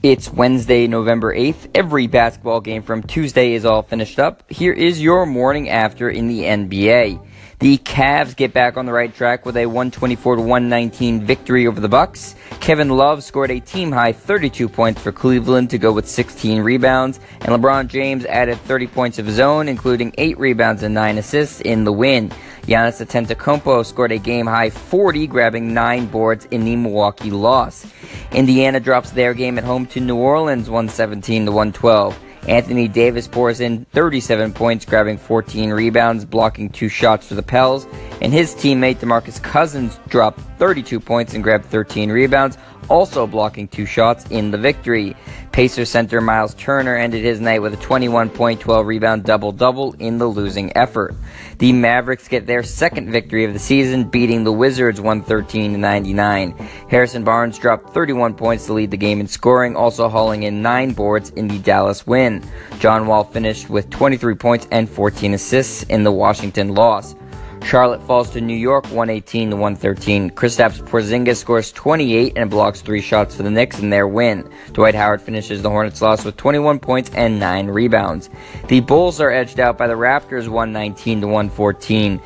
It's Wednesday, November 8th. Every basketball game from Tuesday is all finished up. Here is your morning after in the NBA. The Cavs get back on the right track with a 124 119 victory over the Bucks. Kevin Love scored a team high 32 points for Cleveland to go with 16 rebounds, and LeBron James added 30 points of his own, including 8 rebounds and 9 assists in the win. Giannis Antetokounmpo scored a game-high 40, grabbing 9 boards in the Milwaukee loss. Indiana drops their game at home to New Orleans 117 to 112. Anthony Davis pours in 37 points, grabbing 14 rebounds, blocking two shots for the Pels, and his teammate DeMarcus Cousins dropped 32 points and grabbed 13 rebounds, also blocking two shots in the victory. Pacer center Myles Turner ended his night with a 21 point, 12 rebound double double in the losing effort. The Mavericks get their second victory of the season, beating the Wizards 113 99. Harrison Barnes dropped 31 points to lead the game in scoring, also hauling in nine boards in the Dallas win. John Wall finished with 23 points and 14 assists in the Washington loss. Charlotte falls to New York 118 to 113. Kristaps Porzingis scores 28 and blocks three shots for the Knicks in their win. Dwight Howard finishes the Hornets' loss with 21 points and 9 rebounds. The Bulls are edged out by the Raptors 119 to 114.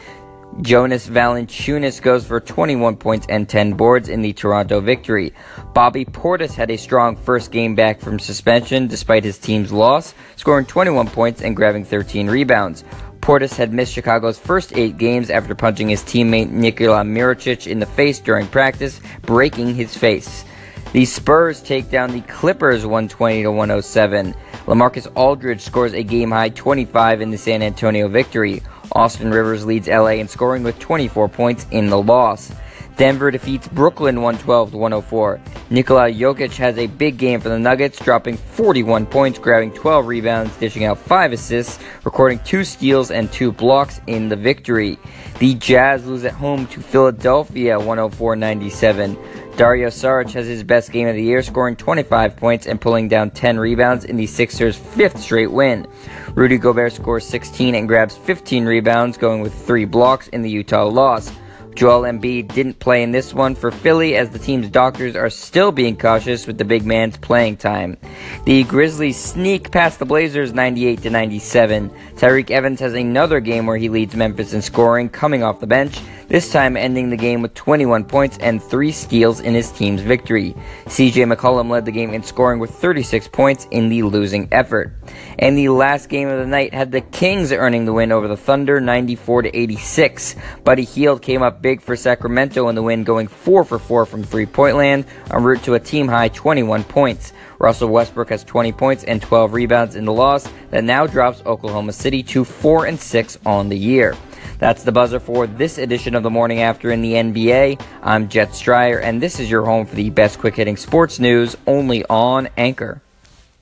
Jonas Valanciunas goes for 21 points and 10 boards in the Toronto victory. Bobby Portis had a strong first game back from suspension despite his team's loss, scoring 21 points and grabbing 13 rebounds. Portis had missed Chicago's first eight games after punching his teammate Nikola Mirotic in the face during practice, breaking his face. The Spurs take down the Clippers 120 to 107. LaMarcus Aldridge scores a game high 25 in the San Antonio victory. Austin Rivers leads LA in scoring with 24 points in the loss. Denver defeats Brooklyn 112 104. Nikola Jokic has a big game for the Nuggets, dropping 41 points, grabbing 12 rebounds, dishing out 5 assists, recording 2 steals and 2 blocks in the victory. The Jazz lose at home to Philadelphia 104-97. Dario Saric has his best game of the year, scoring 25 points and pulling down 10 rebounds in the Sixers' fifth straight win. Rudy Gobert scores 16 and grabs 15 rebounds, going with 3 blocks in the Utah loss. Joel Embiid didn't play in this one for Philly as the team's doctors are still being cautious with the big man's playing time. The Grizzlies sneak past the Blazers 98 to 97. Tyreke Evans has another game where he leads Memphis in scoring coming off the bench this time ending the game with 21 points and 3 steals in his team's victory. CJ McCollum led the game in scoring with 36 points in the losing effort. And the last game of the night had the Kings earning the win over the Thunder 94 to 86. Buddy Hield came up big for Sacramento in the win going 4 for 4 from three-point land en route to a team high 21 points. Russell Westbrook has 20 points and 12 rebounds in the loss that now drops Oklahoma City to 4 and 6 on the year. That's the buzzer for this edition of the morning after in the NBA. I'm Jet Stryer, and this is your home for the best quick hitting sports news only on Anchor.